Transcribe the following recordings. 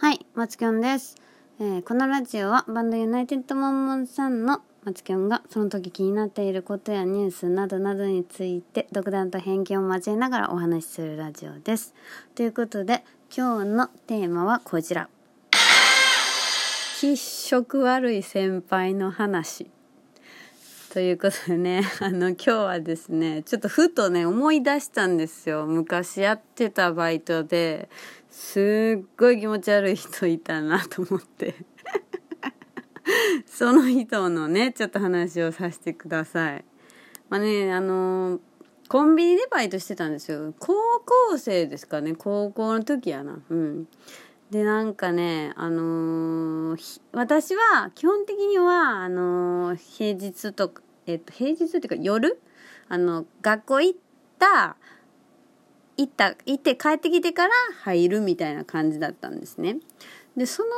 はい、マツキョンです、えーこのラジオはバンドユナイテッドモンモンさんのマツキョンがその時気になっていることやニュースなどなどについて独断と偏見を交えながらお話しするラジオです。ということで今日のテーマはこちら。気色悪い先輩の話。ということでね、あの、今日はですね、ちょっとふとね、思い出したんですよ。昔やってたバイトで、すっごい気持ち悪い人いたなと思って。その人のね、ちょっと話をさせてください。まあね、あの、コンビニでバイトしてたんですよ。高校生ですかね、高校の時やな。うん。でなんかねあのー私は基本的にはあのー平日とかえっと平日っていうか夜あの学校行った行った行って帰ってきてから入るみたいな感じだったんですね。でその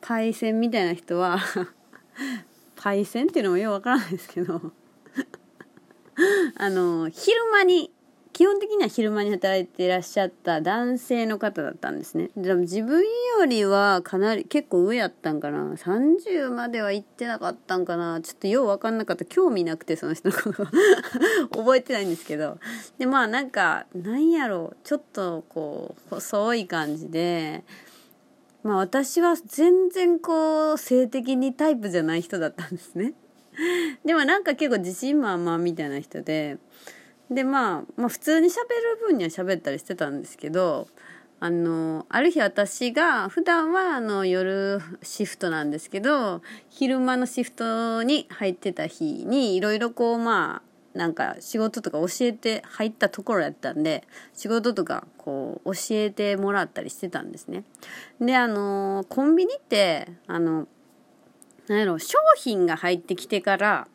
パイセンみたいな人は パイセンっていうのもよくわからないですけど あの昼間に基本的には昼間に働いていらっしゃった男性の方だったんですね。でも自分よりはかなり結構上やったんかな。30までは行ってなかったんかな。ちょっとよう分かんなかった。興味なくてその人のこと。覚えてないんですけど。でまあなんかなんやろう。ちょっとこう細い感じで。まあ私は全然こう性的にタイプじゃない人だったんですね。でもなんか結構自信満々みたいな人で。で、まあ、まあ普通に喋る分には喋ったりしてたんですけどあのある日私が普段はあの夜シフトなんですけど昼間のシフトに入ってた日にいろいろこうまあなんか仕事とか教えて入ったところやったんで仕事とかこう教えてもらったりしてたんですね。であのコンビニってあのなんやろ商品が入ってきてから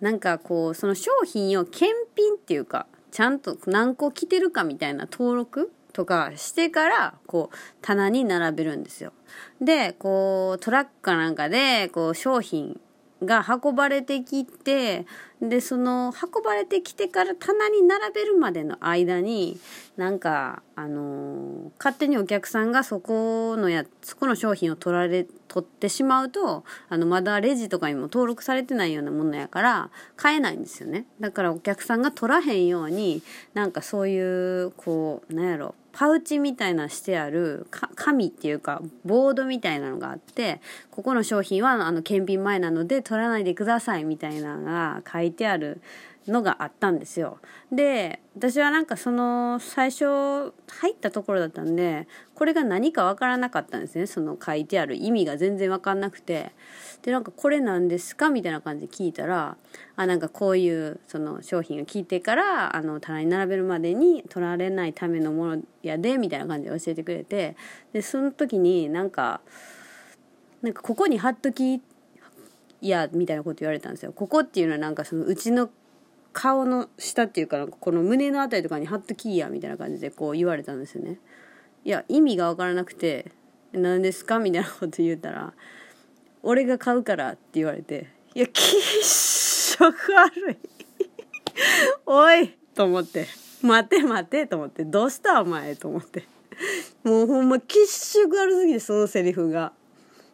なんかこうその商品を検品っていうかちゃんと何個着てるかみたいな登録とかしてからこう棚に並べるんですよ。でこうトラックかなんかでこう商品が運ばれてきてでその運ばれてきてから棚に並べるまでの間になんかあの勝手にお客さんがそこのやそこの商品を取られ取ってしまうとあのまだレジとかにも登録されてないようなものやから買えないんですよね。だからお客さんが取らへんようになんかそういうこうなんやろパウチみたいなしてある紙っていうかボードみたいなのがあってここの商品はあの検品前なので取らないでくださいみたいなのが書いてあるのがあったんですよ。で私はなんかその最初入ったところだったんでこれが何か分からなかったんですね。その書いてある意味が全然分かんなくて。でなんかこれなんですかみたいな感じで聞いたらあなんかこういうその商品が聞いてからあの棚に並べるまでに取られないためのものやでみたいな感じで教えてくれてでその時になんかなんかここに貼っときやみたいなこと言われたんですよ。ここっていうのはなんかそのうちの顔の下っていうかなんかこの胸のあたりとかに貼っときやみたいな感じでこう言われたんですよね。いや意味が分からなくて「何ですか?」みたいなこと言ったら「俺が買うから」って言われて「いや気色悪いおい!」と思って「待て待て」と思って「どうしたお前」と思ってもうほんま気色悪すぎてそのセリフが。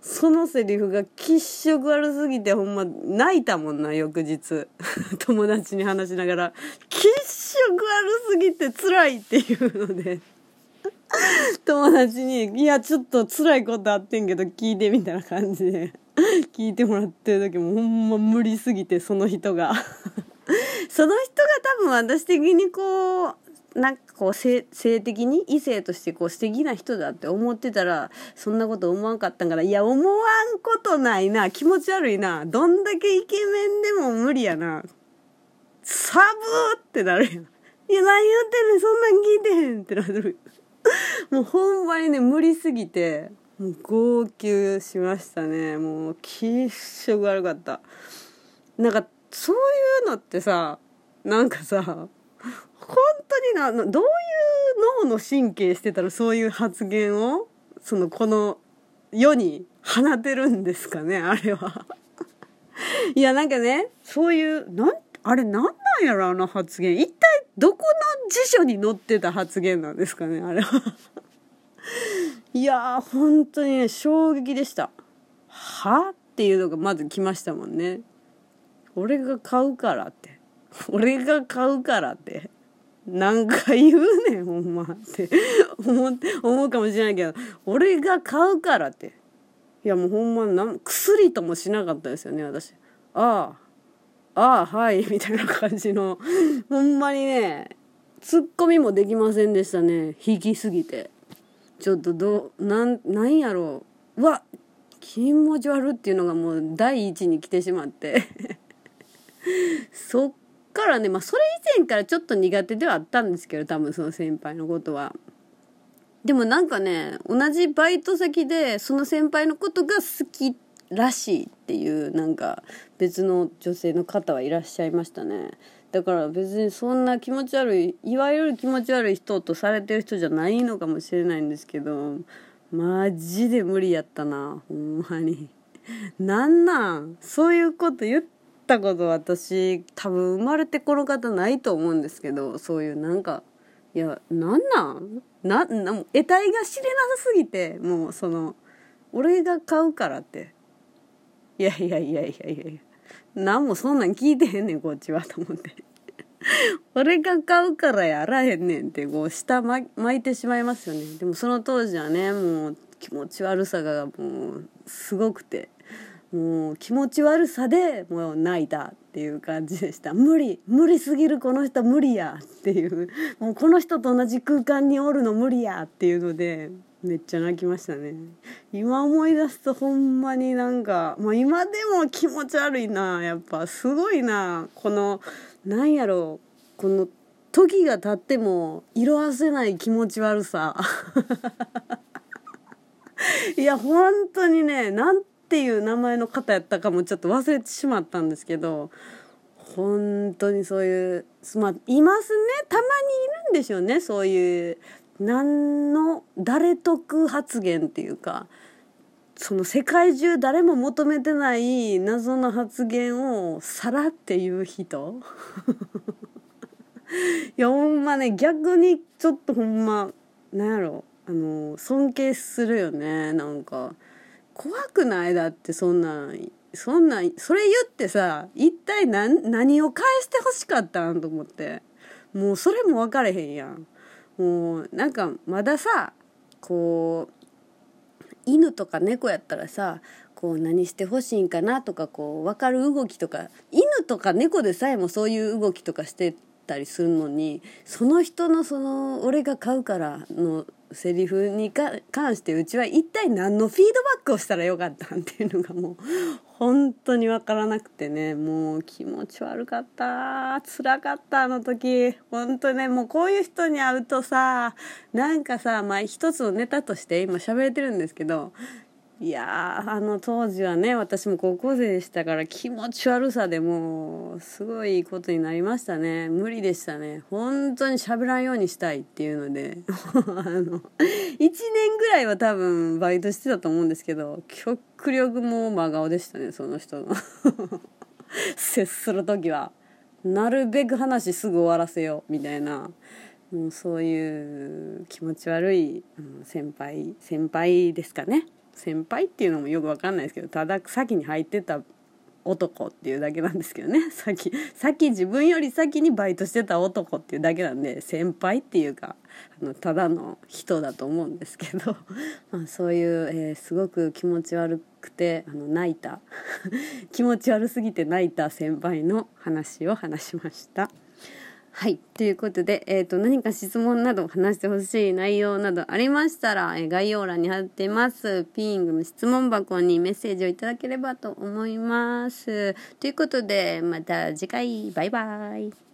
そのセリフが気色悪すぎてほんま泣いたもんな翌日。友達に話しながら気色悪すぎて辛いっていうので。友達に「いやちょっと辛いことあってんけど聞いて」みたいな感じで。聞いてもらってる時もほんま無理すぎてその人が。その人が多分私的にこうなんかこう性的に異性としてこう素敵な人だって思ってたらそんなこと思わんかったんからいや思わんことないな。気持ち悪いな。どんだけイケメンでも無理やな。サブってなるやん。いや何言ってんねん。そんなん聞いてへんってなる。もうほんまにね無理すぎてもう号泣しましたね。もう気色悪かった。なんかそういうのってさなんかさ本当になどういう脳の神経してたらそういう発言をそのこの世に放てるんですかねあれは。いやなんかねそういうなんあれなんなんやろあの発言。一体どこの辞書に載ってた発言なんですかねあれは。いやー本当にね衝撃でした。は？っていうのがまず来ましたもんね。俺が買うからって。俺が買うからって。何回言うねんほんまって。思思うかもしれないけど俺が買うからって。いやもうほんまなん薬ともしなかったですよね私。ああああはいみたいな感じの。ほんまにねツッコミもできませんでしたね引きすぎて。ちょっとどうなんなんやろう。うわ気持ち悪っていうのがもう第一に来てしまって。そっからねまあそれ以前からちょっと苦手ではあったんですけど多分その先輩のことは。でもなんかね同じバイト先でその先輩のことが好きらしいっていうなんか別の女性の方はいらっしゃいましたねだから別にそんな気持ち悪いいわゆる気持ち悪い人とされてる人じゃないのかもしれないんですけどマジで無理やったなほんまになんなんそういうこと言ってたこと私多分生まれてこの方ないと思うんですけどそういうなんかいやなんなん？なな得体が知れなさすぎてもうその俺が買うからって。いやいやいやいやいやいや。何もそんなん聞いてへんねんこっちはと思って。俺が買うからやらへんねんってこう下巻いてしまいますよね。でもその当時はねもう気持ち悪さがもうすごくて。もう気持ち悪さでもう泣いたっていう感じでした。無理無理すぎるこの人無理やっていう。もうこの人と同じ空間におるの無理やっていうのでめっちゃ泣きましたね。今思い出すとほんまになんか、まあ、今でも気持ち悪いなやっぱ。すごいなこのなんやろうこの時が経っても色あせない気持ち悪さ。いや本当にねなんていう名前の方やったかもちょっと忘れてしまったんですけど本当にそういうまあいますね。たまにいるんでしょうね。そういう何の誰得発言っていうかその世界中誰も求めてない謎の発言をさらって言う人。いやほんまね逆にちょっとほんまなんやろ。あの尊敬するよねなんか。怖くない？だってそんなんそんなんそれ言ってさ一体何何を返してほしかったんと思って。もうそれも分かれへんやん。もうなんかまださこう犬とか猫やったらさこう何してほしいんかなとかこう分かる動きとか犬とか猫でさえもそういう動きとかしてたりするのにその人のその「俺が買うから」のセリフに関してうちは一体何のフィードバックをしたらよかったんっていうのがもう本当に分からなくてね。もう気持ち悪かった。つらかったあの時。本当ねもうこういう人に会うとさなんかさまあ一つのネタとして今喋れてるんですけどいやあの当時はね私も高校生でしたから気持ち悪さでもうすごいことになりましたね。無理でしたね。本当に喋らんようにしたいっていうので。あの1年ぐらいは多分バイトしてたと思うんですけど極力もう真顔でしたねその人の。接する時は。なるべく話すぐ終わらせようみたいな。もうそういう気持ち悪い先輩先輩ですかね。先輩っていうのもよく分かんないですけどただ先に入ってた男っていうだけなんですけどね 先先自分より先にバイトしてた男っていうだけなんで先輩っていうかあのただの人だと思うんですけど、まあ、そういう、えー、すごく気持ち悪くてあの泣いた 気持ち悪すぎて泣いた先輩の話を話しました。はい。ということで、えっ、ー、と、何か質問など話してほしい内容などありましたら、えー、概要欄に貼ってます。ピーングの質問箱にメッセージをいただければと思います。ということで、また次回、バイバイ。